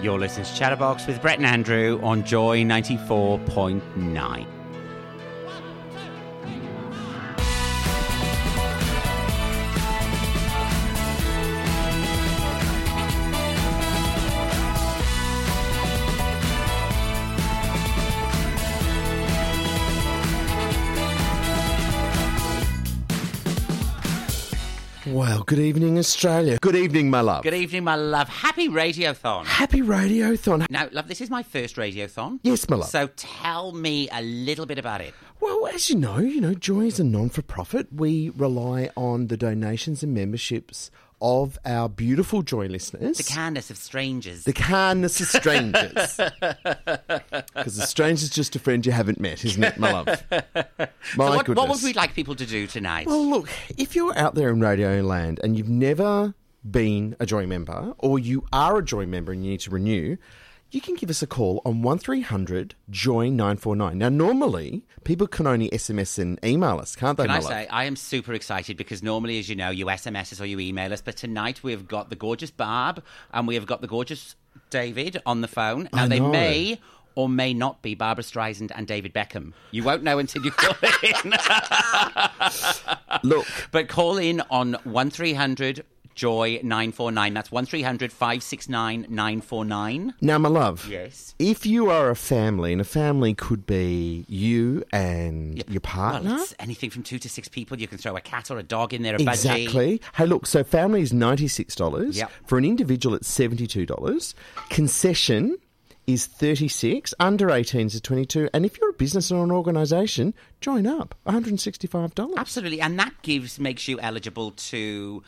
You're listening to Chatterbox with Brett and Andrew on Joy 94.9. Well, good evening, Australia. Good evening, my love. Good evening, my love. Happy Radiothon. Happy Radiothon. Now, love, this is my first Radiothon. Yes, my love. So tell me a little bit about it. Well, as you know, you know, Joy is a non-for-profit. We rely on the donations and memberships of our beautiful Joy listeners. The kindness of strangers. The kindness of strangers. Because a stranger's just a friend you haven't met, isn't it, my love? My so what, goodness. what would we like people to do tonight? Well, look, if you're out there in Radio Land and you've never been a Joy member, or you are a Joy member and you need to renew, you can give us a call on 1300 join 949. Now, normally, people can only SMS and email us, can't they, Can I say, I am super excited because normally, as you know, you SMS us or you email us, but tonight we've got the gorgeous Barb and we have got the gorgeous David on the phone. Now, they may or may not be Barbara Streisand and David Beckham. You won't know until you call in. Look, but call in on 1300 Joy 949. That's 1300 569 949. now, my love. Yes. If you are a family, and a family could be you and your partner. Well, it's anything from two to six people. You can throw a cat or a dog in there, a budgie. Exactly. Hey, look, so family is $96. Yep. For an individual, it's $72. Concession is 36 under 18s is 22 and if you're a business or an organisation join up $165 Absolutely. And that gives, makes you eligible to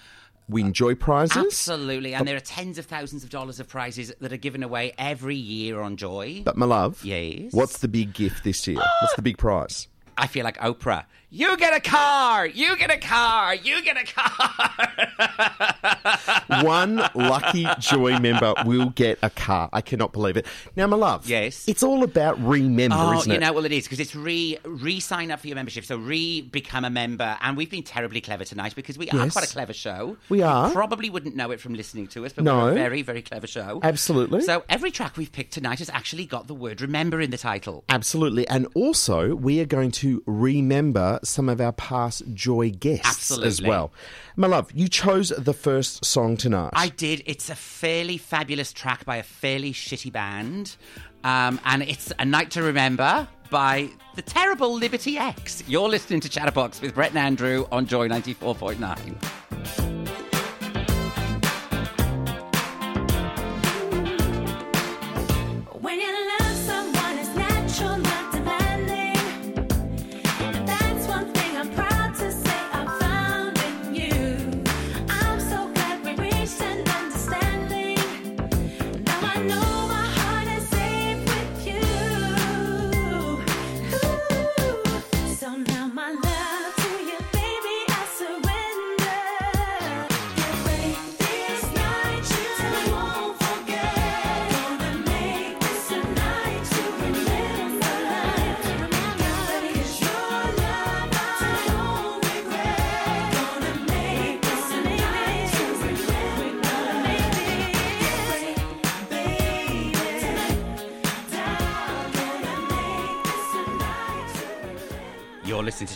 win joy prizes Absolutely, and there are tens of thousands of dollars of prizes that are given away every year on Joy. but my love Yes? what's the big gift this year what's the big prize I feel like Oprah. You get a car. You get a car. You get a car. one lucky joy member will get a car i cannot believe it now my love Yes? it's all about remember Oh, isn't it? you know, well, it is because it's re re sign up for your membership. So re become a member, and we've been terribly clever tonight because we are quite a clever show. We are. You probably wouldn't know it from listening to us, but No. we're a very, very clever show. Absolutely. So every track we've picked tonight has actually got the word "remember" in the title. Absolutely. And also, we are going to remember some of our past Joy guests as well. My love, you chose the first song tonight. I did. It's a fairly fabulous track by a fairly shitty band. Um, and it's A Night to Remember by the terrible Liberty X. You're listening to Chatterbox with Brett and Andrew on Joy 94.9.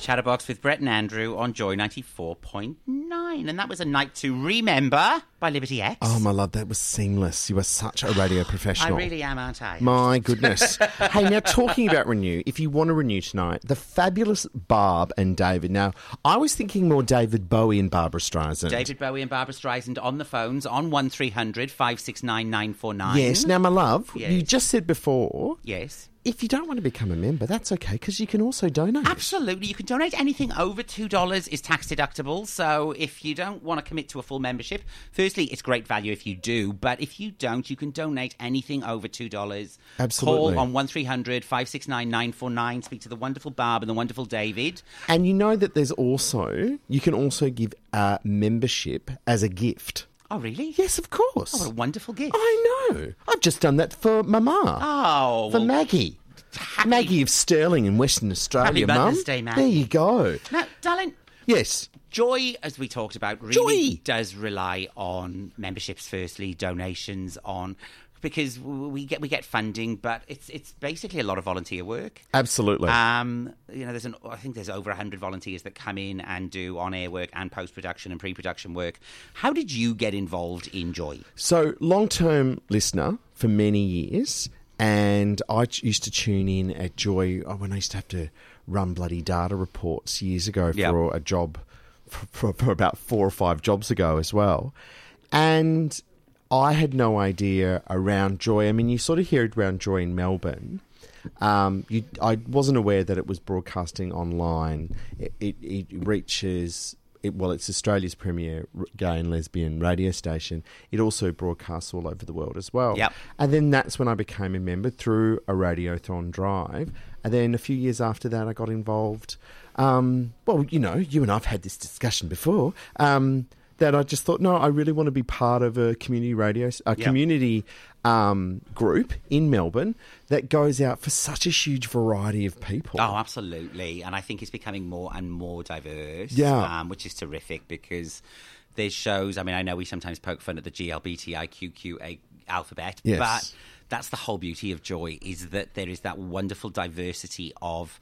Chatterbox with Brett and Andrew on Joy 94.9. And that was A Night to Remember by Liberty X. oh, my love, that was seamless. You are such a radio professional. I really am, aren't I? My goodness. hey, now talking about renew, if you want to renew tonight, the fabulous Barb and David. Now, I was thinking more David Bowie and Barbara Streisand. David Bowie and Barbara Streisand on the phones on 1300 569 949. Yes. Now, my love, Yes. you just said before Yes. if you don't want to become a member, that's okay because you can also donate. Absolutely. You can donate anything over $2 is tax deductible. So if you don't want to commit to a full membership, firstly, it's great value if you do. But if you don't, you can donate anything over $2. Absolutely. Call on 1300 569 949. Speak to the wonderful Barb and the wonderful David. And you know that there's also, you can also give a membership as a gift. Oh, really? Yes, of course. Oh, what a wonderful gift. I know. I've just done that for Mama. Oh, for well, Maggie. happy- Maggie of Stirling in Western Australia, Mum. Day, Maggie. There you go. Now, darling, Yes. Joy, as we talked about, really Joy. does rely on memberships. Firstly, donations on because we get we get funding, but it's it's basically a lot of volunteer work. Absolutely. Um, you know, there's an I think there's over hundred volunteers that come in and do on air work and post production and pre production work. How did you get involved in Joy? So, long term listener for many years, and I used to tune in at Joy oh, when I used to have to run bloody data reports years ago for Yep. a job, for, for, about four or five jobs ago as well. And I had no idea around Joy. I mean, you sort of hear it around Joy in Melbourne. Um, you, I wasn't aware that it was broadcasting online. It, it, it reaches, it, well, it's Australia's premier gay and lesbian radio station. It also broadcasts all over the world as well. Yep. And then that's when I became a member through a Radiothon drive. And then a few years after that, I got involved. Um, well, you know, you and I've had this discussion before. Um, that I just thought, no, I really want to be part of a community radio, a community um, group in Melbourne that goes out for such a huge variety of people. Oh, absolutely. And I think it's becoming more and more diverse. Yeah. Um, which is terrific because there's shows. I mean, I know we sometimes poke fun at the GLBTIQQA alphabet, Yes. but that's the whole beauty of Joy is that there is that wonderful diversity of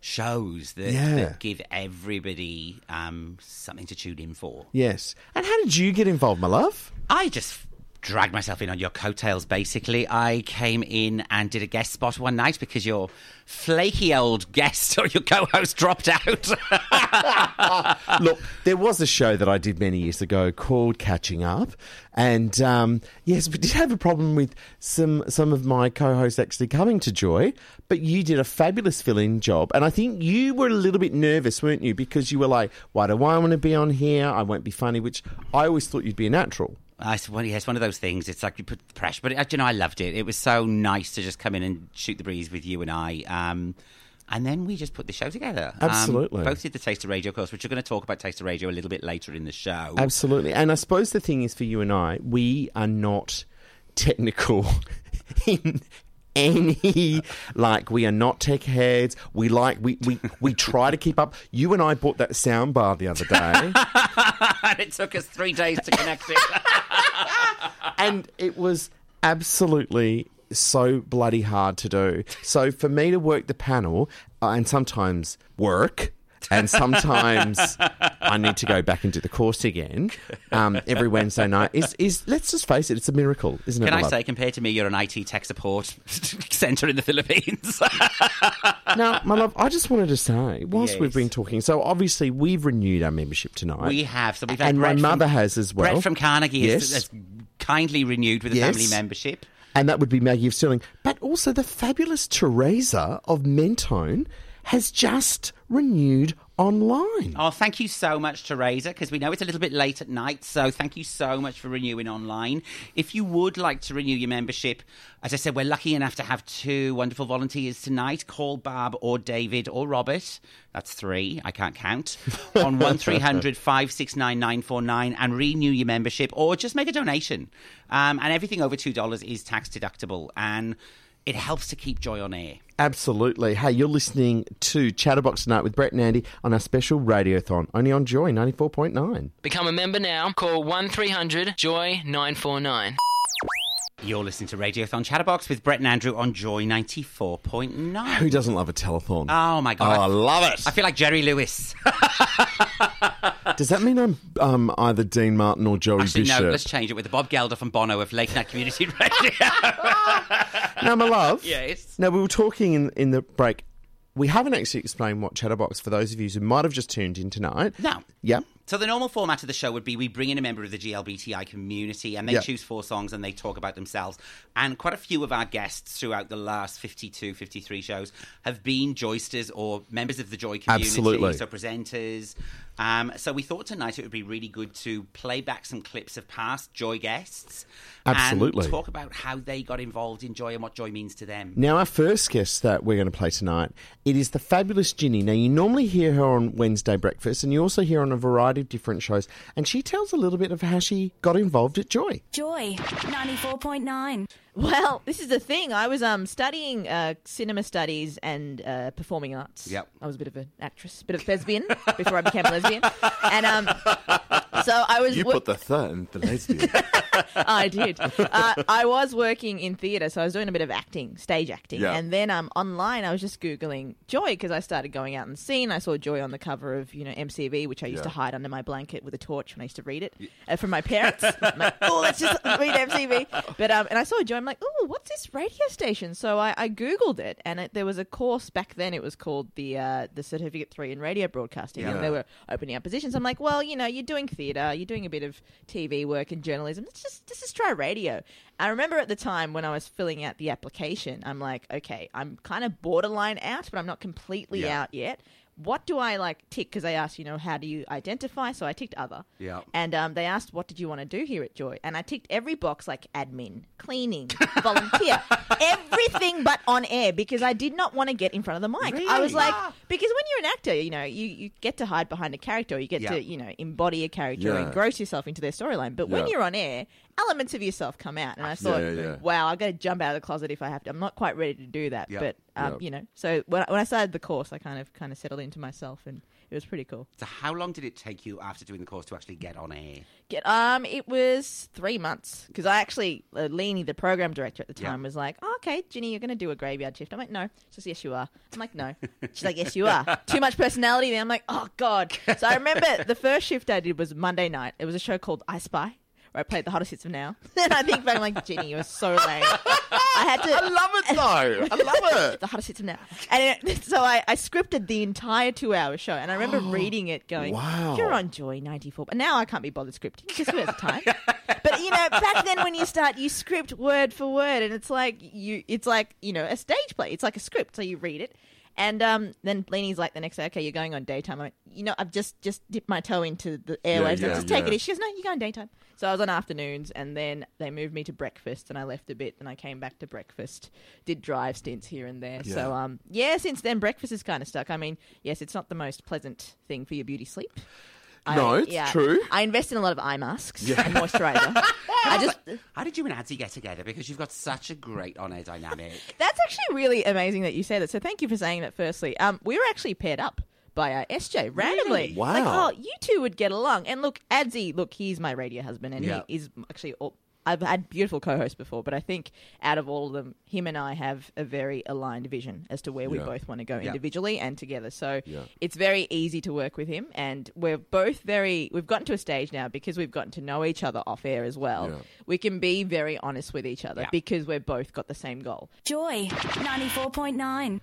shows that, Yeah. that give everybody um, something to tune in for. Yes. And how did you get involved, my love? I just dragged myself in on your coattails, basically. I came in and did a guest spot one night because your flaky old guest or your co host dropped out. Look, there was a show that I did many years ago called Catching Up, and um, yes, we did have a problem with some some of my co-hosts actually coming to Joy, but you did a fabulous fill-in job, and I think you were a little bit nervous, weren't you? Because you were like, "Why do I want to be on here? I won't be funny," which I always thought you'd be a natural. I said, well, yeah, it's one of those things. It's like you put the pressure, but uh, you know, I loved it. It was so nice to just come in and shoot the breeze with you and I. Um, and then we just put the show together. Um, Absolutely. both did the Taste of Radio course, which we're going to talk about Taste of Radio a little bit later in the show. Absolutely. And I suppose the thing is for you and I, we are not technical in any like we are not tech heads. We like we, we, we try to keep up. You and I bought that sound bar the other day and it took us three days to connect it. and it was absolutely so bloody hard to do. So for me to work the panel uh, and sometimes work and sometimes I need to go back and do the course again um, every Wednesday night is is let's just face it, it's a miracle, isn't it? Can I love? say, compared to me, you're an IT tech support centre in the Philippines. Now, my love, I just wanted to say, whilst Yes. we've been talking, so obviously we've renewed our membership tonight. we have. So we've had and my mother from, has as well. Brett from Carnegie Yes. has, has kindly renewed with a Yes. family membership. and that would be Maggie of Stirling. But also the fabulous Teresa of Mentone has just renewed online. Oh, thank you so much, Teresa, because we know it's a little bit late at night. So thank you so much for renewing online. If you would like to renew your membership, as I said, we're lucky enough to have two wonderful volunteers tonight. Call Barb or David or Robert. That's three. I can't count. On 1300 569 949 and renew your membership or just make a donation. Um, and everything over $2 is tax deductible. And it helps to keep Joy on air. Absolutely. Hey, you're listening to Chatterbox Tonight with Brett and Andy on our special radiothon, only on Joy 94.9. Become a member now. Call 1300 Joy 949. You're listening to Radiothon Chatterbox with Brett and Andrew on Joy 94.9. Who doesn't love a telethon? Oh my Oh, god! I love it. I feel like Jerry Lewis. Does that mean I'm um, either Dean Martin or Joey Actually, Bishop? no. Let's change it with the Bob Geldof from Bono of Late Night Community Radio. Now, my love. Yes. Now, we were talking in, in the break. We haven't actually explained what Chatterbox for those of you who might have just tuned in tonight. No. Yep. So the normal format of the show would be we bring in a member of the GLBTI community and they Yeah. choose four songs and they talk about themselves. And quite a few of our guests throughout the last 52, 53 shows have been joysters or members of the Joy community. Absolutely. So presenters. Um, so we thought tonight it would be really good to play back some clips of past Joy guests. Absolutely. And talk about how they got involved in Joy and what Joy means to them. Now, our first guest that we're going to play tonight, it is the fabulous Ginny. Now, you normally hear her on Wednesday Breakfast, and you also hear on a variety of different shows, and she tells a little bit of how she got involved at Joy. Joy 94.9. Well, this is the thing. I was um studying uh, cinema studies and uh, performing arts. Yep. I was a bit of an actress, a bit of a thespian before I became a lesbian, and um, so I was. You wo- put the third in the lesbian. I did. Uh, I was working in theatre, so I was doing a bit of acting, stage acting, Yeah. and then um, online I was just googling Joy because I started going out and seeing. I saw Joy on the cover of you know MCV, which I used to hide under my blanket with a torch when I used to read it uh, from my parents. I'm like, oh, let's just read MCV. But um, and I saw Joy. I'm like, oh, what's this radio station? So I, I googled it, and it, there was a course back then. It was called the uh, the Certificate Three in Radio Broadcasting, and they were opening up positions. I'm like, well, you know, you're doing theatre, you're doing a bit of TV work and journalism. Let's just let's just try radio. I remember at the time when I was filling out the application, I'm like, okay, I'm kind of borderline out, but I'm not completely out yet. What do I like tick? Because they asked, you know, how do you identify? So I ticked other. Yeah. And um, they asked, what did you want to do here at Joy? And I ticked every box like admin, cleaning, volunteer, everything but on air because I did not want to get in front of the mic. I was Really? like, because when you're an actor, you know, you, you get to hide behind a character, or you get Yeah. to, you know, embody a character or Yeah. engross yourself into their storyline. But when you're on air, elements of yourself come out. And I thought, yeah, yeah. wow, I've got to jump out of the closet if I have to. I'm not quite ready to do that. Yeah. But, um, Yeah. you know, so when, I- when I started the course, I kind of kind of settled into myself and it was pretty cool. So how long did it take you after doing the course to actually get on air? Get um, it was three months because I actually uh, Leanie, the program director at the Yeah. time, was like, oh, "Okay, Ginny, you're going to do a graveyard shift." I'm like, "No." She says, "Yes, you are." I'm like, "No." She's like, "Yes, you are." Too much personality. Then I'm like, "Oh God." So I remember the first shift I did was Monday night. It was a show called I Spy. Where I played the hottest hits of now, and I think back, I'm like, Ginny, you were so lame. I had to. I love it, though. I love it. the hottest hits of now. And it, so I, I scripted the entire two hour show. And I remember reading it going, Wow. You're on Joy 94. But now I can't be bothered scripting because who has the time? but, you know, back then when you start, you script word for word. And it's like, you, it's like, you know, a stage play. It's like a script. So you read it. And um, then Leanie's like the next day, okay, you're going on daytime. I went, you know, I've just just dipped my toe into the airwaves. yeah, Let's just take yeah. it. easy." She goes, no, you're going daytime. So I was on afternoons, and then they moved me to breakfast, and I left a bit, and I came back to breakfast. Did drive stints here and there. So um, yeah, since then breakfast is kind of stuck. I mean, yes, it's not the most pleasant thing for your beauty sleep. No, I, it's true. I invest in a lot of eye masks yeah. and moisturizer. I just How did you and Adzi get together? Because you've got such a great on-air dynamic. That's actually really amazing that you say that. So thank you for saying that. Firstly, um, we were actually paired up by uh, SJ randomly. Wow. Like, oh, you two would get along. And look, Adzi, look, he's my radio husband, and Yeah. he is actually. All, I've had beautiful co-hosts before, but I think out of all of them, him and I have a very aligned vision as to where we Yeah. both want to go Yeah. individually and together. So Yeah. it's very easy to work with him, and we're both very. We've gotten to a stage now because we've gotten to know each other off air as well. Yeah. We can be very honest with each other Yeah. because we've both got the same goal. Joy 94.9.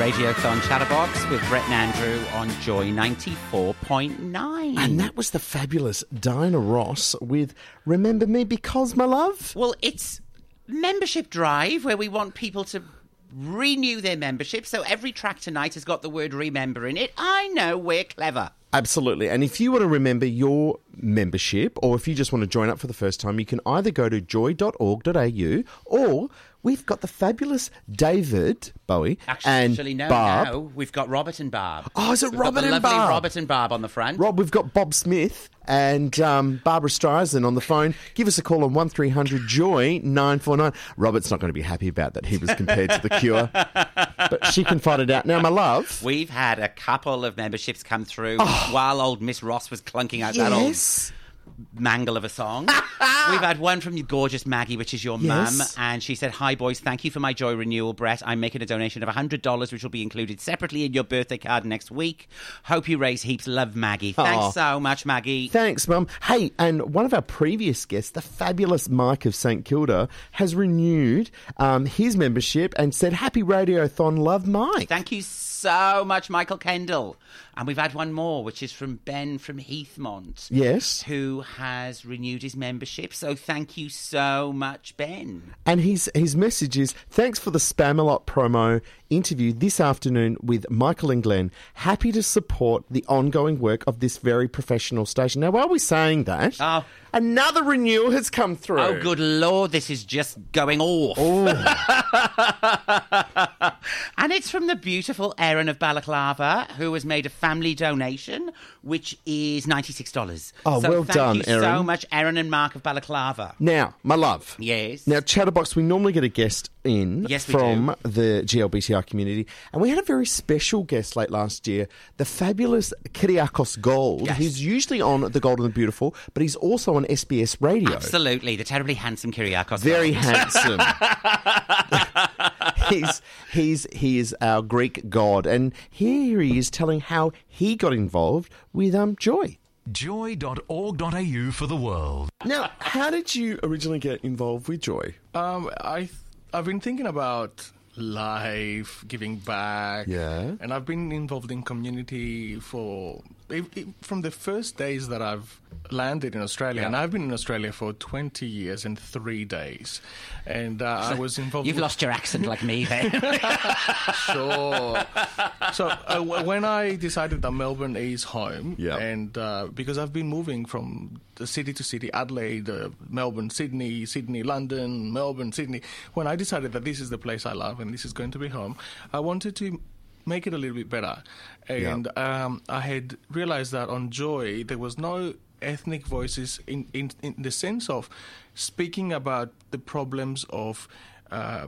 Radiothon Chatterbox with Brett and Andrew on Joy 94.9. And that was the fabulous Diana Ross with Remember Me Because, My Love. Well, it's membership drive where we want people to renew their membership. So every track tonight has got the word remember in it. I know we're clever. Absolutely. And if you want to remember your membership, or if you just want to join up for the first time, you can either go to joy.org.au or we've got the fabulous David Bowie Actually, and no, Barb. no. We've got Robert and Barb. Oh, is it We've got Robert the and lovely Barb? Robert and Barb on the front. Rob, we've got Bob Smith and um, Barbara Streisand on the phone. Give us a call on one three hundred Joy 949. Robert's not going to be happy about that he was compared to The Cure, but she it out. Now, my love. We've had a couple of memberships come through while old Miss Ross was clunking out that old Oh. Yes. Mangle of a song. We've had one from gorgeous Maggie, which is your Yes. mum, and she said, "Hi boys, thank you for my joy renewal, Brett. I'm making a donation of hundred dollars, which will be included separately in your birthday card next week. Hope you raise heaps. Love, Maggie. Thanks Aw. so much, Maggie. Thanks, Mum. Hey, and one of our previous guests, the fabulous Mike of St Kilda, has renewed um, his membership and said, Happy Radiothon, love Mike. Thank you so much, Michael Kendall. And we've had one more, which is from Ben from Heathmont. Yes. Who has renewed his membership. So thank you so much, Ben. And his his message is thanks for the Spamalot promo interview this afternoon with Michael and Glenn. Happy to support the ongoing work of this very professional station. Now, while we're saying that, Oh. another renewal has come through. Oh, good lord, this is just going off. and it's from the beautiful Erin of Balaclava, who has made a family donation, which is $96. Oh, so well thank done, you so much, Erin and Mark of Balaclava. Now, my love. Yes. Now, Chatterbox, we normally get a guest in Yes, we from the GLBTI community, and we had a very special guest late last year, the fabulous Kyriakos Gold. Yes. He's usually on The Gold and the Beautiful, but he's also on SBS Radio. Absolutely, the terribly handsome Kyriakos. Very handsome. he's he's he is our Greek god, and here he is telling how he got involved with um Joy. Joy.org.au for the world. Now, how did you originally get involved with Joy? Um, I th- I've been thinking about life, giving back. Yeah. And I've been involved in community for it, it- from the first days that I've landed in Australia, and I've been in Australia for 20 years and three days, and uh, I was involved. You've with- lost your accent like me then. sure. so uh, w- when I decided that Melbourne is home, Yeah. and uh, because I've been moving from the city to city, Adelaide, uh, Melbourne, Sydney, Sydney, London, Melbourne, Sydney. When I decided that this is the place I love and this is going to be home, I wanted to make it a little bit better, and um, I had realized that on Joy there was no ethnic voices in, in, in the sense of speaking about the problems of uh,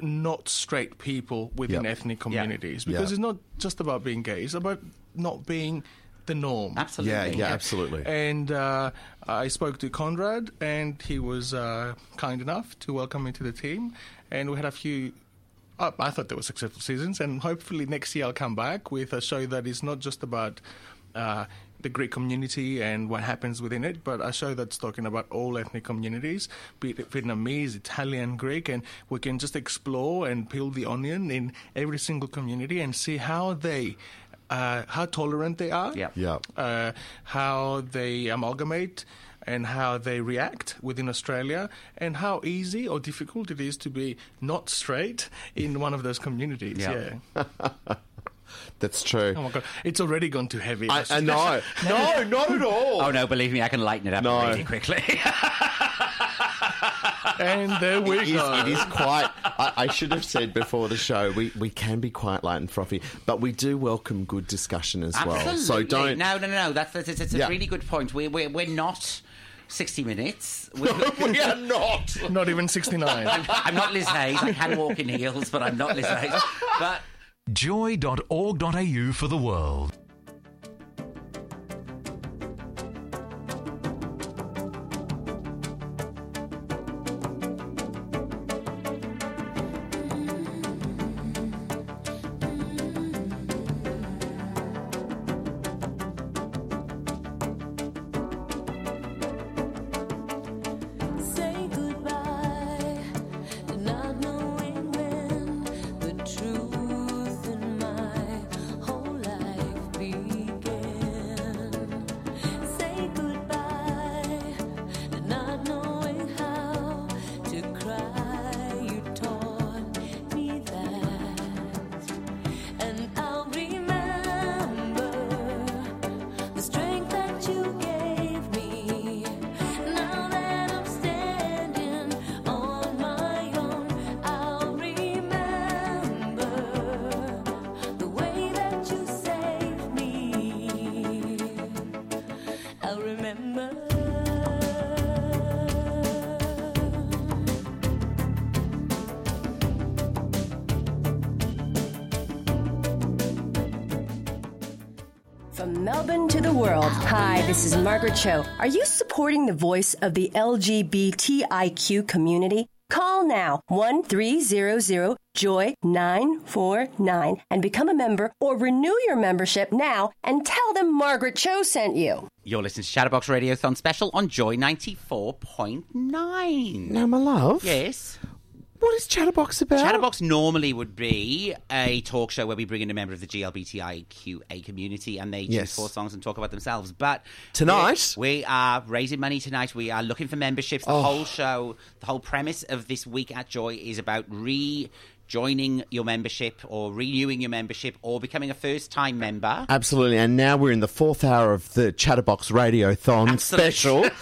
not straight people within Yep. ethnic communities because Yeah. it's not just about being gay it's about not being the norm Absolutely. Yeah, yeah, absolutely. and uh, I spoke to Conrad, and he was uh, kind enough to welcome me to the team. And we had a few. Uh, I thought there were successful seasons, and hopefully next year I'll come back with a show that is not just about uh, the Greek community and what happens within it, but a show that's talking about all ethnic communities, be it Vietnamese, Italian, Greek, and we can just explore and peel the onion in every single community and see how they. Uh, how tolerant they are, yeah. Yeah. uh, how they amalgamate and how they react within Australia, and how easy or difficult it is to be not straight in one of those communities. Yeah. Yeah. That's true. Oh my god, it's already gone too heavy. I, I know. no, not at all. oh, no, believe me, I can lighten it up No. really quickly. and there we It is, go. it is quite. I, I should have said before the show, we, we can be quite light and frothy, but we do welcome good discussion as well. So don't. No, no, no, no. That's, that's, it's a Yeah. really good point. We're, we're, we're not 60 minutes. We- we are not. Not even 69. I'm not Liz Hayes. I can walk in heels, but I'm not Liz Hayes. But Joy.org.au for the world. World. Hi, this is Margaret Cho. Are you supporting the voice of the LGBTIQ community? Call now 1 300 Joy 949 and become a member or renew your membership now and tell them Margaret Cho sent you. You're listening to Chatterbox Radiothon special on Joy 94.9. Now, my love. Yes. What is Chatterbox about? Chatterbox normally would be a talk show where we bring in a member of the GLBTIQA community and they choose Yes. four songs and talk about themselves. But Tonight- we, we are raising money tonight. We are looking for memberships. The Oh. whole show, the whole premise of this week at Joy is about re. Joining your membership or renewing your membership or becoming a first time member. Absolutely, and now we're in the fourth hour of the Chatterbox Radiothon Absolutely. special.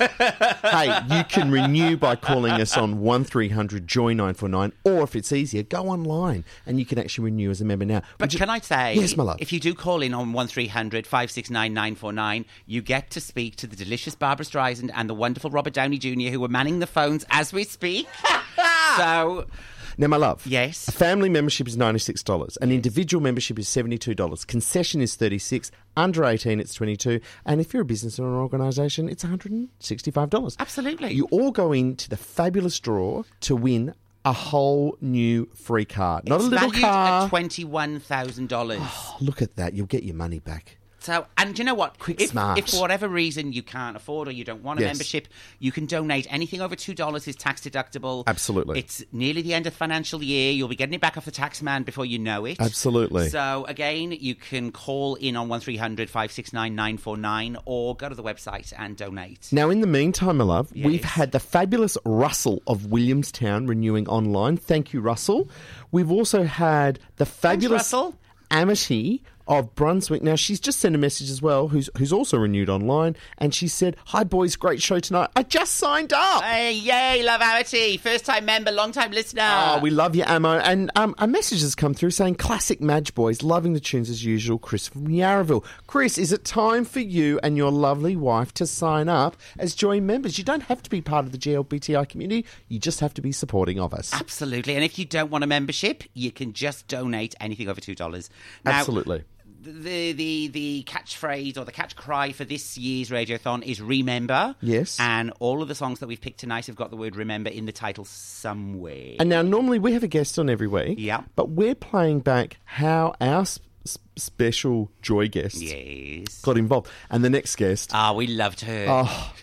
hey, you can renew by calling us on one 949 or if it's easier, go online and you can actually renew as a member now. But Would you- can I say, Yes, my love. if you do call in on 1300 569 949, you get to speak to the delicious Barbara Streisand and the wonderful Robert Downey Jr., who are manning the phones as we speak. so, Now, my love. Yes. A family membership is $96. An individual membership is $72. Concession is 36 Under 18, it's 22 And if you're a business or an organisation, it's $165. Absolutely. You all go into the fabulous draw to win a whole new free car. Not it's a little valued car. at $21,000. Look at that. You'll get your money back. So, and do you know what? Quick if, smart. if for whatever reason you can't afford or you don't want a Yes. membership, you can donate. Anything over $2 is tax deductible. Absolutely. It's nearly the end of the financial year. You'll be getting it back off the tax man before you know it. Absolutely. So, again, you can call in on 1300 569 949 or go to the website and donate. Now, in the meantime, my love, we've had the fabulous Russell of Williamstown renewing online. Thank you, Russell. We've also had the fabulous Russell. Amity of Brunswick. Now, she's just sent a message as well, who's who's also renewed online, and she said, "Hi, boys, great show tonight. I just signed up." Hey, yay, love Amity. First time member, long time listener. Oh, we love you, Ammo. And um, a message has come through saying, classic Madge Boys, loving the tunes as usual. Chris from Yarraville. Chris, is it time for you and your lovely wife to sign up as Joy members? You don't have to be part of the GLBTI community, you just have to be supporting of us. Absolutely. And if you don't want a membership, you can just donate anything over $2. Absolutely. The the the catchphrase or the catch cry for this year's radiothon is remember. Yes. And all of the songs that we've picked tonight have got the word remember in the title somewhere. And now, normally we have a guest on every week. Yeah. But we're playing back how our special Joy guest yes. got involved. And the next guest, Ah, we loved her. oh,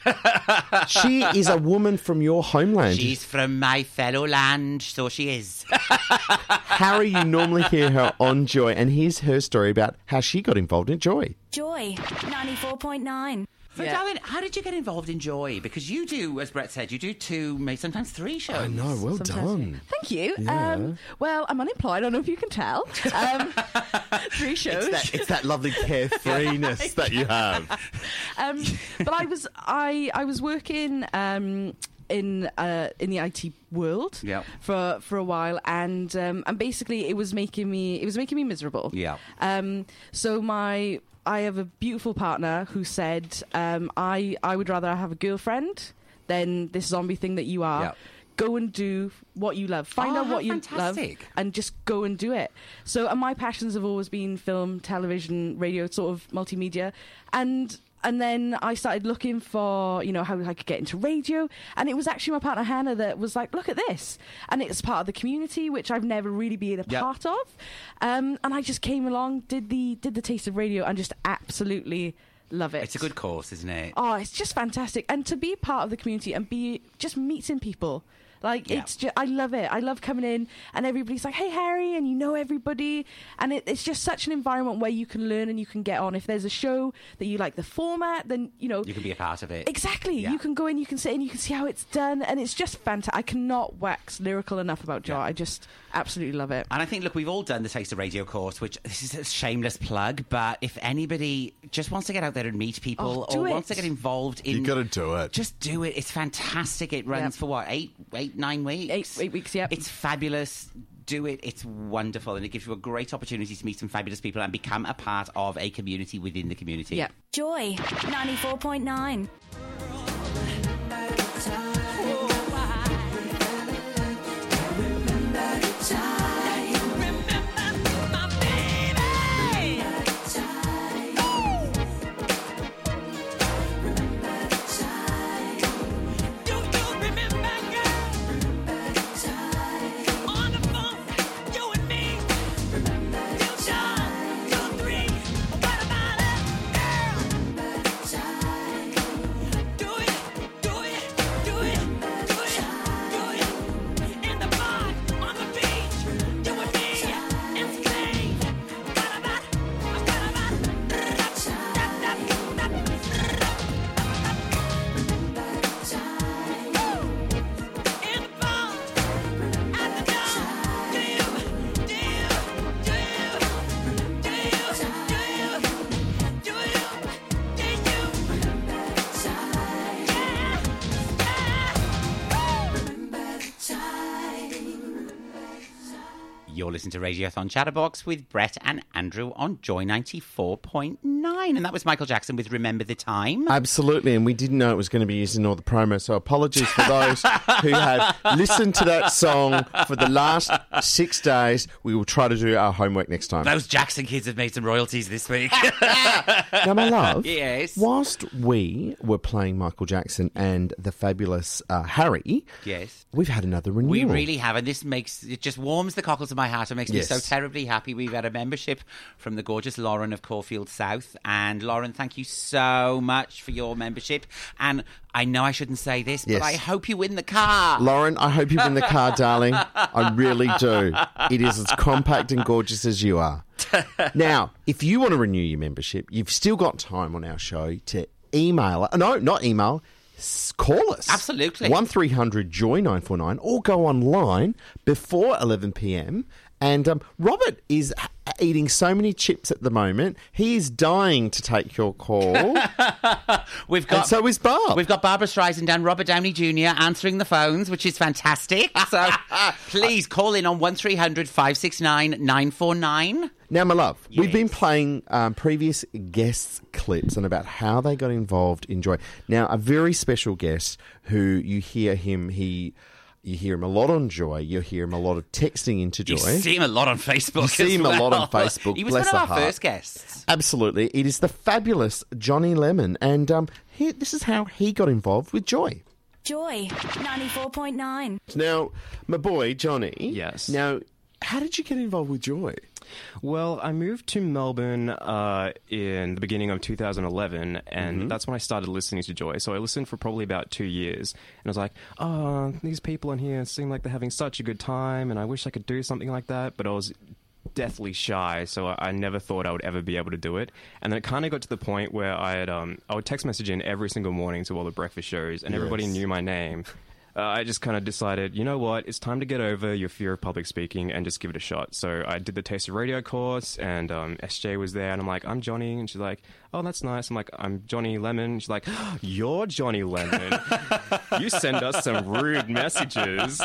she is a woman from your homeland. She's from my fellow land, so she is. Harry, you normally hear her on Joy, and here's her story about how she got involved in Joy. Joy 94.9. So, darling, how did you get involved in Joy? Because you do, as Brett said, you do two, maybe sometimes three shows. I know, well done. Thank you. Yeah. Um, well, I'm unemployed. I don't know if you can tell. Um, three shows. It's that, it's that lovely carefreeness that you have. um, but I was I I was working um, in uh, in the IT world Yeah. for for a while, and um, and basically it was making me it was making me miserable. Yeah. Um, so my I have a beautiful partner who said um, I I would rather have a girlfriend than this zombie thing that you are. Yeah. Go and do what you love. Find Oh, out what you love and just go and do it. So, and my passions have always been film, television, radio, sort of multimedia, and and then I started looking for you know how I could get into radio, and it was actually my partner Hannah that was like, look at this, and it's part of the community which I've never really been a Yeah. part of, um, and I just came along, did the did the taste of radio, and just absolutely love it. It's a good course, isn't it? Oh, it's just fantastic, and to be part of the community and be just meeting people. Like Yeah. it's just, I love it. I love coming in and everybody's like, "Hey, Harry," and you know everybody, and it, it's just such an environment where you can learn and you can get on. If there's a show that you like the format, then you know You can be a part of it. exactly. Yeah. You can go in, you can sit in, you can see how it's done, and it's just fantastic. I cannot wax lyrical enough about Joy. Yeah. I just absolutely love it. And I think, look, we've all done the Taste of Radio course, which this is a shameless plug, but if anybody just wants to get out there and meet people Oh, or it. wants to get involved in. You gotta do it. Just do it. It's fantastic. It runs Yep. for what, eight, eight, nine weeks? Eight- eight weeks, yep. It's fabulous. do it. It's wonderful, and it gives you a great opportunity to meet some fabulous people and become a part of a community within the community. Yeah. Joy 94.9. You're to Radiothon Chatterbox with Brett and Andrew on Joy 94.9. And that was Michael Jackson with Remember the Time. Absolutely, and we didn't know it was going to be used in all the promo, so apologies for those who have listened to that song for the last six days. We will try to do our homework next time. Those Jackson kids have made some royalties this week. Now, my love, Yes. whilst we were playing Michael Jackson and the fabulous uh, Harry, yes. we've had another renewal. We really have, and this makes it just warms the cockles of my heart. It makes Yes. me so terribly happy. We've had a membership from the gorgeous Lauren of Caulfield South, and Lauren, thank you so much for your membership. And I know I shouldn't say this, Yes. but I hope you win the car. Lauren, I hope you win the car, darling. I really do. It is as compact and gorgeous as you are. Now, if you want to renew your membership, you've still got time on our show to email. No, not email. Call us. Absolutely. One 949 or go online before 11 p.m. And um, Robert is eating so many chips at the moment. He is dying to take your call. We've got and so is Bob. We've got Barbara Streisand and Robert Downey Jr. answering the phones, which is fantastic. So please call in on 1300 569 949. Now, my love, we've been playing um, previous guests' clips and about how they got involved in Joy. Now, a very special guest who you hear him, he, you hear him a lot on Joy. You hear him a lot of texting into Joy. You see him a lot on Facebook. You see as him a lot on. Facebook, He was bless one of our heart. first guests. Absolutely, it is the fabulous Johnny Lemon, and um, he, this is how he got involved with Joy. Joy 94.9. Now, my boy Johnny. Yes. Now, how did you get involved with Joy? Well, I moved to Melbourne uh, in the beginning of 2011, and Mm-hmm. that's when I started listening to Joy. So I listened for probably about two years, and I was like, "Oh, these people in here seem like they're having such a good time, and I wish I could do something like that." But I was deathly shy, so I, I never thought I would ever be able to do it. And then it kind of got to the point where I had um, I would text message in every single morning to all the breakfast shows, and everybody knew my name. Uh, I just kind of decided, you know what, it's time to get over your fear of public speaking and just give it a shot. So I did the Taste of Radio course, and um, SJ was there, and I'm like, I'm Johnny, and she's like, oh, that's nice. I'm like, I'm Johnny Lemon. She's like, you're Johnny Lemon. you send us some rude messages.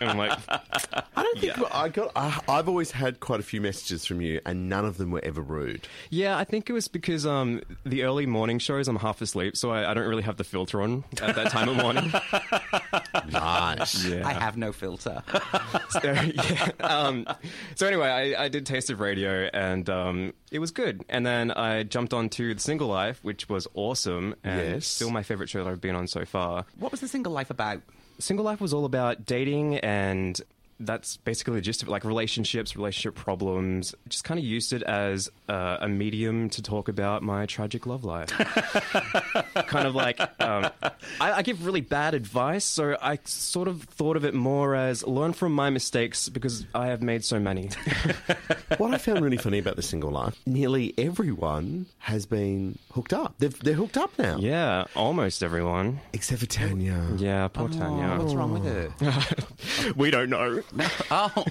And I'm like, I don't think I got. I, I've always had quite a few messages from you, and none of them were ever rude. yeah, I think it was because um, the early morning shows, I'm half asleep, so I, I don't really have the filter on at that time of morning. Nice. Yeah. I have no filter. so, yeah. um, so anyway, I, I did Taste of Radio, and um, it was good. And then I jumped on to The Single Life, which was awesome, and Yes. still my favorite show that I've been on so far. what was the single life about? Single Life was all about dating and that's basically the gist of it, like relationships, relationship problems. Just kind of used it as uh, a medium to talk about my tragic love life. kind of like um, I, I give really bad advice, so I sort of thought of it more as learn from my mistakes because I have made so many. what I found really funny about the single life, nearly everyone has been hooked up. They've, they're hooked up now. yeah, almost everyone. Except for Tanya. Yeah, poor Oh, Tanya. what's wrong with her? We don't know. Oh, no,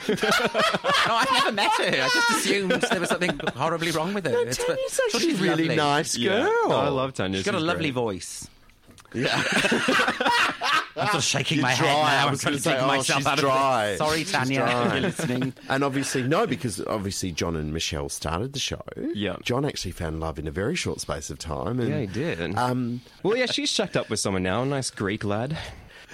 I've never met her. I just assumed there was something horribly wrong with her. It's- Tanya's but actually a really lovely. nice Yeah. girl. I love Tanya. She's got a lovely great. voice. I'm sort of shaking You're my dry. head now. I I'm was trying going to to say, take oh, myself she's out dry. of it. Sorry, Tanya, dry. if you're listening. And obviously, no, because obviously John and Michelle started the show. Yeah. John actually found love in a very short space of time. And, Yeah, he did. Um, well, yeah, she's shacked up with someone now. A nice Greek lad.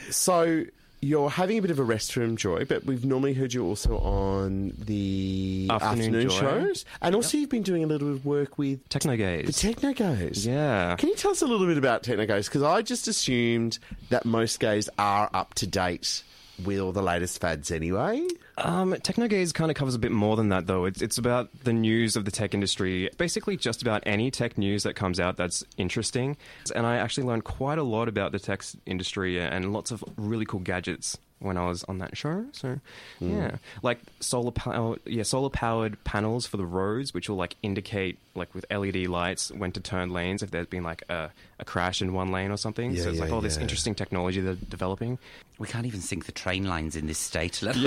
so you're having a bit of a restroom Joy, but we've normally heard you also on the Afternoon afternoon, shows. And also, you've been doing a little bit of work with Techno gaze. the Techno Gays. Yeah. Can you tell us a little bit about Techno Gays? Because I just assumed that most gays are up to date with all the latest fads anyway. Um, Technogaze kind of covers a bit more than that, though. It's, it's about the news of the tech industry, basically just about any tech news that comes out that's interesting. And I actually learned quite a lot about the tech industry and lots of really cool gadgets when I was on that show. So, hmm. yeah, like solar power, oh, yeah, solar powered panels for the roads, which will like indicate like with LED lights when to turn lanes if there's been like a, a crash in one lane or something. Yeah, so it's like yeah, all this interesting technology they're developing. We can't even sync the train lines in this state. Let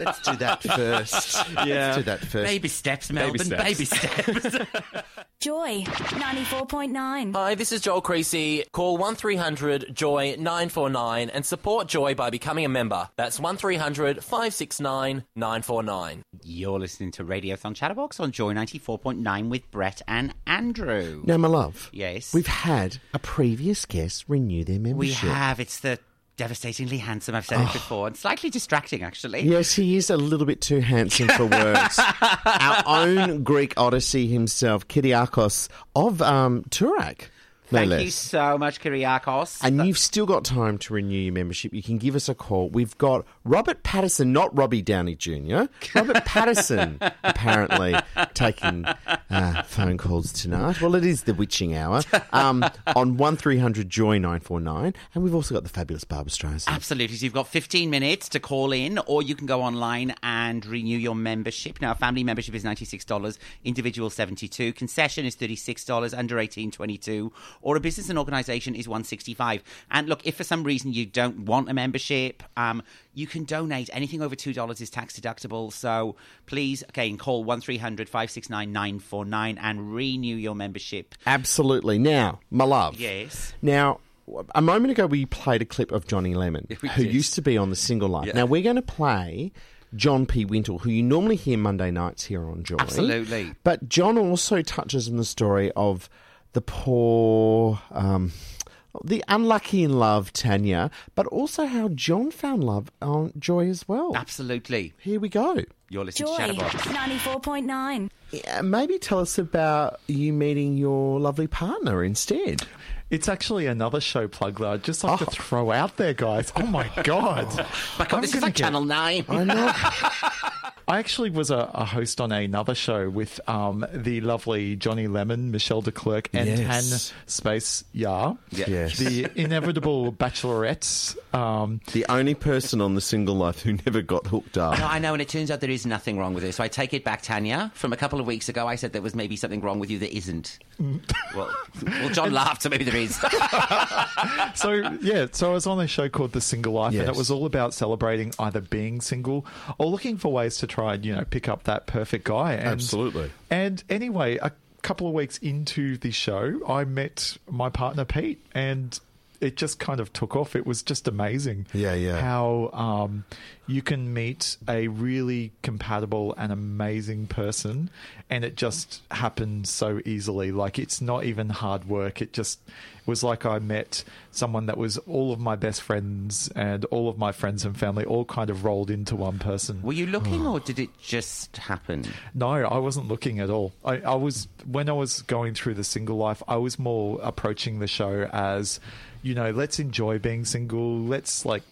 Let's do that first. Yeah. Let's do that first. Baby steps, Melbourne. steps. Baby steps. Joy 94.9. Hi, this is Joel Creasy. Call 1300 Joy 949 and support Joy by becoming a member. That's 1300 569 949. You're listening to Radiothon Chatterbox on Joy 94.9 with Brett and Andrew. Now, my love. Yes. We've had a previous guest renew their membership. we have. It's the devastatingly handsome. I've said Oh. it before. And slightly distracting, actually. Yes, he is a little bit too handsome for words. Our own Greek Odyssey himself, Kyriakos of um, Toorak. No Thank less. you so much, Kyriakos. And you've still got time to renew your membership. You can give us a call. We've got Robert Patterson, not Robbie Downey Jr. Robert Patterson, apparently taking uh, phone calls tonight. Well, it is the witching hour um, on one three hundred Joy nine four nine, and we've also got the fabulous Barbra Streisand. Absolutely. So you've got 15 minutes to call in, or you can go online and renew your membership. Now, family membership is $96, individual 72 concession is $36, under 18 22 or a business and organisation is 165 And look, if for some reason you don't want a membership, um, you can donate. Anything over $2 is tax deductible. So please, again, call 1300 569 949 and renew your membership. Absolutely. Now, my love. Yes. Now, a moment ago, we played a clip of Johnny Lemon, who did. used to be on the Single Life. Yeah. Now, we're going to play John P. Wintle, who you normally hear Monday nights here on Joy. Absolutely. But John also touches on the story of the poor, um, the unlucky in love, Tanya, but also how John found love on Joy as well. Absolutely. Here we go. You're listening Joy to Chatterbox. 94.9. Yeah, maybe tell us about you meeting your lovely partner instead. It's actually another show plug that I'd just like to throw out there, guys. Oh my god! My God, I'm this is gonna like get- Channel 9. I know. I actually was a, a host on another show with um, the lovely Johnny Lemon, Michelle de Klerk, and Yes. Tan Space Yar. Yes. The inevitable bachelorettes. Um, the only person on the Single Life who never got hooked up. No, I know, and it turns out there is nothing wrong with it. So I take it back, Tanya. From a couple of weeks ago, I said there was maybe something wrong with you that isn't. well, well, John laughed, so maybe there is. so yeah, so I was on a show called The Single Life, and it was all about celebrating either being single or looking for ways to try and you know pick up that perfect guy. And, Absolutely. And anyway, a couple of weeks into the show, I met my partner Pete, and it just kind of took off. It was just amazing. Yeah, yeah. How um, you can meet a really compatible and amazing person, and it just happens so easily. Like it's not even hard work. It just it was like I met someone that was all of my best friends and all of my friends and family all kind of rolled into one person. Were you looking, or did it just happen? No, I wasn't looking at all. I, I was when I was going through the single life. I was more approaching the show as, you know, let's enjoy being single. Let's like,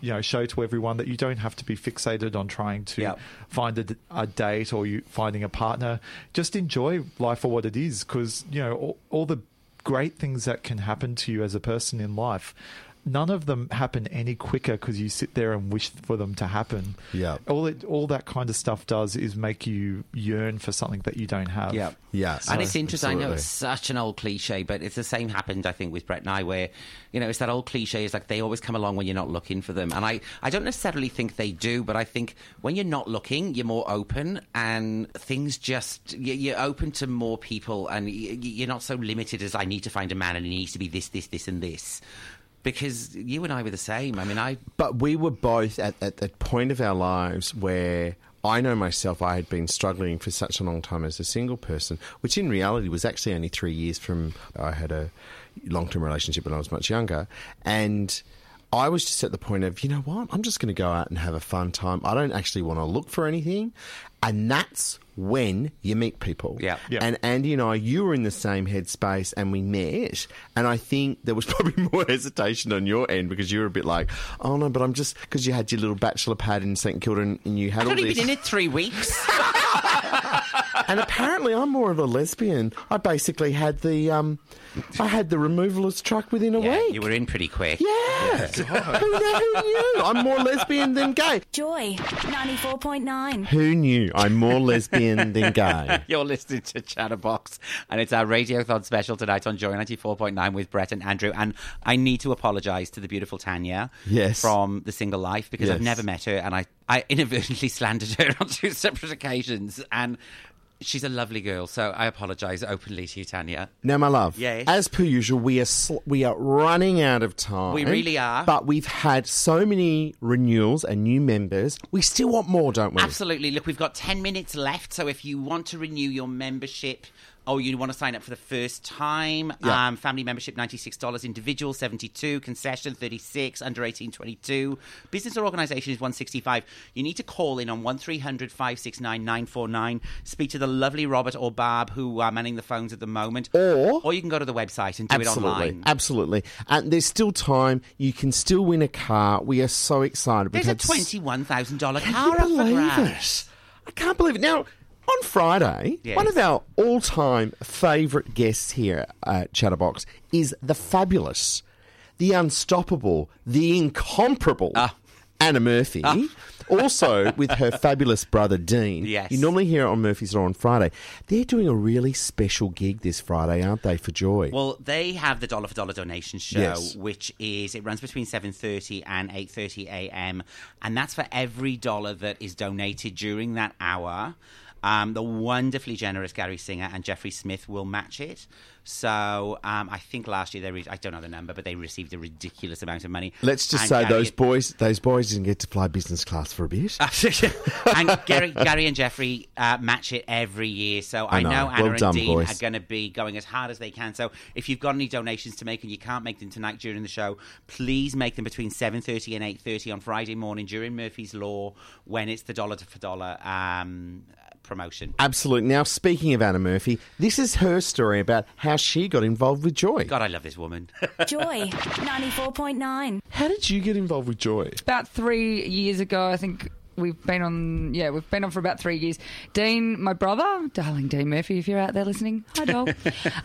you know, show to everyone that you don't have to be fixated on trying to Yep. find a date or you finding a partner. Just enjoy life for what it is, because you know all, all the great things that can happen to you as a person in life. None of them happen any quicker because you sit there and wish for them to happen. Yeah. All it, all that kind of stuff does is make you yearn for something that you don't have. Yeah. Yeah, and it's interesting. I know it's such an old cliche, but it's the same happened, I think, with Brett and I, where, you know, it's that old cliche is like they always come along when you're not looking for them. And I, I don't necessarily think they do, but I think when you're not looking, you're more open and things just, you- you're open to more people and y- y- you're not so limited as I need to find a man and he needs to be this, this, this, and this. Because you and I were the same. I mean, I But we were both at, at the point of our lives where I know myself, I had been struggling for such a long time as a single person, which in reality was actually only three years from I had a long term relationship when I was much younger. And I was just at the point of, you know what, I'm just going to go out and have a fun time. I don't actually want to look for anything. And that's when you meet people. Yeah. Yeah. And Andy and I, you were in the same headspace and we met. And I think there was probably more hesitation on your end because you were a bit like, oh no, but I'm just, because you had your little bachelor pad in St Kilda and, and you had I've all only this. been in it three weeks. and apparently I'm more of a lesbian. I basically had the, um, I had the removalist truck within a yeah, week. you were in pretty quick. yeah. who, knew, who knew? I'm more lesbian than gay. Joy 94.9. Who knew? I'm more lesbian than gay. You're listening to Chatterbox, and it's our Radiothon special tonight on Joy 94.9 with Brett and Andrew. And I need to apologise to the beautiful Tanya Yes. from The Single Life because I've never met her, and I, I inadvertently slandered her on two separate occasions. And she's a lovely girl, so I apologise openly to you, Tanya. Now, my love. Yes. As per usual, we are sl- we are running out of time. We really are. But we've had so many renewals and new members. We still want more, don't we? Absolutely. Look, we've got 10 minutes left. So if you want to renew your membership or you want to sign up for the first time, Yeah. um, family membership $96, individual 72, concession 36, under 18 22, business or organisation is 165. You need to call in on 1300 569 949. Speak to the lovely Robert or Barb who are manning the phones at the moment. Or- or you can go to the website and do Absolutely, it online. absolutely, and there's still time. You can still win a car. We are so excited. There's a $21,000 Can car up for believe grabs. it? I can't believe it. Now, on Friday, Yes. one of our all-time favourite guests here at Chatterbox is the fabulous, the unstoppable, the incomparable Ah. Anna Murphy. Also, with her fabulous brother Dean. Yes. You normally hear it on Murphy's Law on Friday. They're doing a really special gig this Friday, aren't they, for Joy? Well, they have the dollar for dollar donation show, Yes. which is it runs between seven thirty and eight thirty a.m. and that's for every dollar that is donated during that hour. Um, the wonderfully generous Gary Singer and Jeffrey Smith will match it. So um, I think last year they re- I don't know the number, but they received a ridiculous amount of money. Let's just And say Gary- those boys, those boys didn't get to fly business class for a bit. and Gary, Gary and Jeffrey uh, match it every year. So I, I know. know, Anna Well and done, Dean boys. are going to be going as hard as they can. So if you've got any donations to make and you can't make them tonight during the show, please make them between seven thirty and eight thirty on Friday morning during Murphy's Law when it's the dollar for dollar um, promotion. Absolutely. Now, speaking of Anna Murphy, this is her story about how she got involved with Joy. God, I love this woman. Joy 94.9. How did you get involved with Joy? about three years ago, I think we've been on. Yeah, we've been on for about three years. Dean, my brother, darling Dean Murphy, if you're out there listening, hi doll.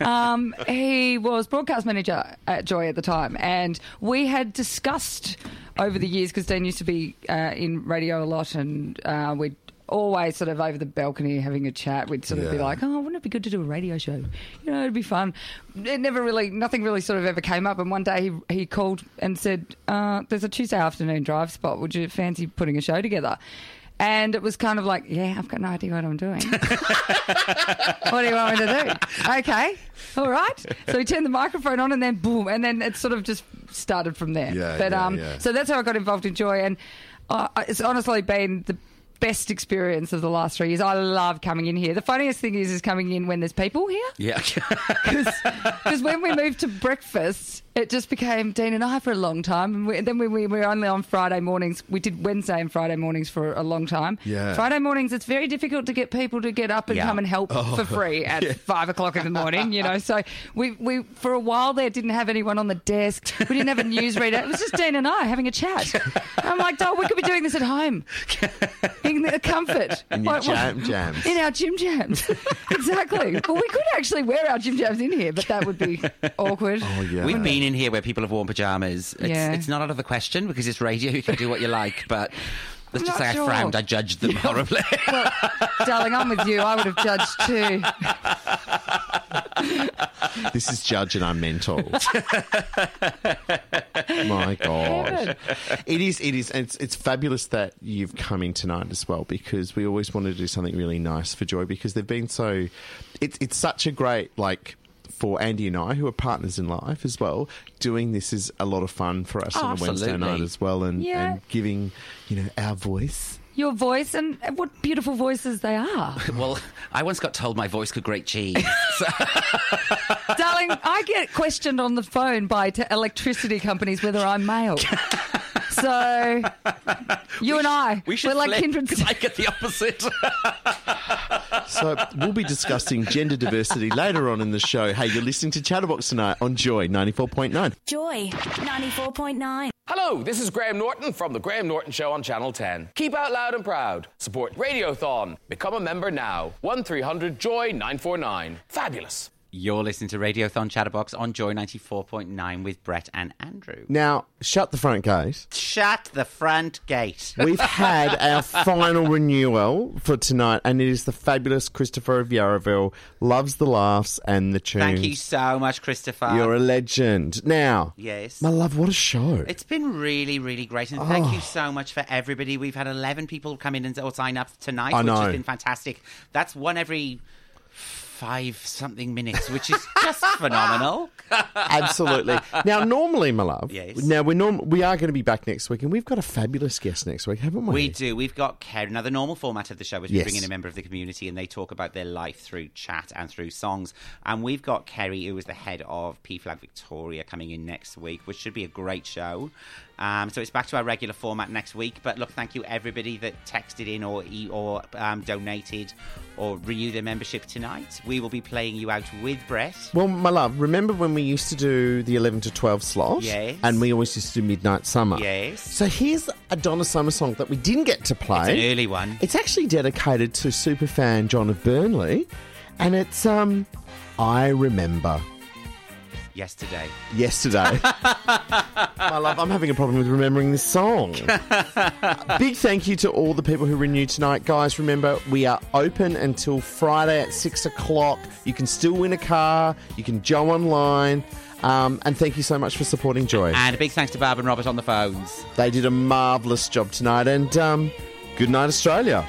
um, he was broadcast manager at Joy at the time, and we had discussed over the years because Dean used to be uh, in radio a lot, and uh, we'd. Always sort of over the balcony having a chat. We'd sort of be like, "Oh, wouldn't it be good to do a radio show? You know, it'd be fun." It never really, nothing really sort of ever came up. And one day he he called and said, uh, "There's a Tuesday afternoon drive spot. Would you fancy putting a show together?" And it was kind of like, "Yeah, I've got no idea what I'm doing. what do you want me to do?" Okay, all right. So he turned the microphone on, and then boom, and then it sort of just started from there. Yeah, but yeah, um, yeah. so that's how I got involved in Joy, and uh, it's honestly been the best experience of the last three years. I love coming in here. The funniest thing is, is coming in when there's people here. yeah. Because when we moved to breakfast, it just became Dean and I for a long time. And we, then when we were only on Friday mornings, we did Wednesday and Friday mornings for a long time. Yeah. Friday mornings, it's very difficult to get people to get up and Yeah. come and help oh. for free at five o'clock in the morning, you know. So we, we, for a while there, didn't have anyone on the desk. We didn't have a newsreader. It was just Dean and I having a chat. I'm like, oh, we could be doing this at home in the comfort. In your What- what- jam jams. in our gym jams. exactly. Well, we could actually wear our gym jams in here, but that would be awkward. Oh, yeah. We've been in here where people have worn pajamas. It's, Yeah. it's not out of the question because it's radio. You can do what you like, but let's I'm just say sure. I frowned. I judged them horribly. Well, darling, I'm with you. I would have judged too. This is Judge and I'm mental. My God. It is, it is. It's, it's fabulous that you've come in tonight as well because we always wanted to do something really nice for Joy because they've been so, it's, it's such a great, like, for Andy and I, who are partners in life as well, doing this is a lot of fun for us Oh, on a Wednesday night as well, and, Yeah. and giving you know our voice. Your voice and what beautiful voices they are. Well, I once got told my voice could grate cheese. Darling, I get questioned on the phone by t- electricity companies whether I'm male. So, you and I, We should are like flip, kindred 'cause I get the opposite. So we'll be discussing gender diversity later on in the show. Hey, you're listening to Chatterbox tonight on Joy ninety four point nine. Joy 94.9. Hello, this is Graham Norton from The Graham Norton Show on Channel 10. Keep out loud and proud. Support Radiothon. Become a member now. 1300 Joy 949. Fabulous. You're listening to Radiothon Chatterbox on Joy 94.9 with Brett and Andrew. Now, shut the front gate. Shut the front gate. We've had our final renewal for tonight, and it is the fabulous Christopher of Yarraville. Loves the laughs and the tunes. Thank you so much, Christopher. You're a legend. Now, Yes. my love, what a show! It's been really, really great, and thank Oh. you so much for everybody. We've had eleven people come in and sign up tonight, I which know. has been fantastic. That's one every five something minutes, which is just phenomenal. Absolutely. Now, normally, my love. Yes. Now we're norm- we are going to be back next week, and we've got a fabulous guest next week, haven't we? We do. We've got Kerry. Now, the normal format of the show is we Yes. bring in a member of the community and they talk about their life through chat and through songs. And we've got Kerry, who is the head of PFLAG Victoria, coming in next week, which should be a great show. Um, so it's back to our regular format next week. But look, thank you everybody that texted in or e- or um, donated or renewed their membership tonight. We will be playing you out with Brett. Well, my love, remember when we used to do the 11 to 12 slot? Yes. And we always used to do Midnight Summer. Yes. So here's a Donna Summer song that we didn't get to play. It's an early one. It's actually dedicated to superfan John of Burnley. And it's, um, I Remember. Yesterday. Yesterday. my love, I'm having a problem with remembering this song. Big thank you to all the people who renewed tonight. Guys, remember, we are open until Friday at 6 o'clock. You can still win a car. You can go online. Um, and thank you so much for supporting Joy. And a big thanks to Barb and Robert on the phones. They did a marvellous job tonight. And um, good night, Australia.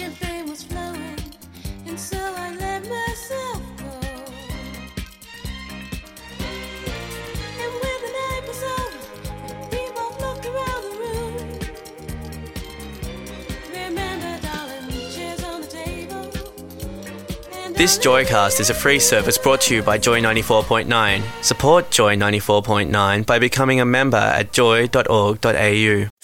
Champagne was flowing, and so I let myself go. And when the night was over, we both looked around the room. Remember, darling, chairs on the table. This Joycast is a free service brought to you by Joy 94.9. Support Joy 94.9 by becoming a member at joy.org.au.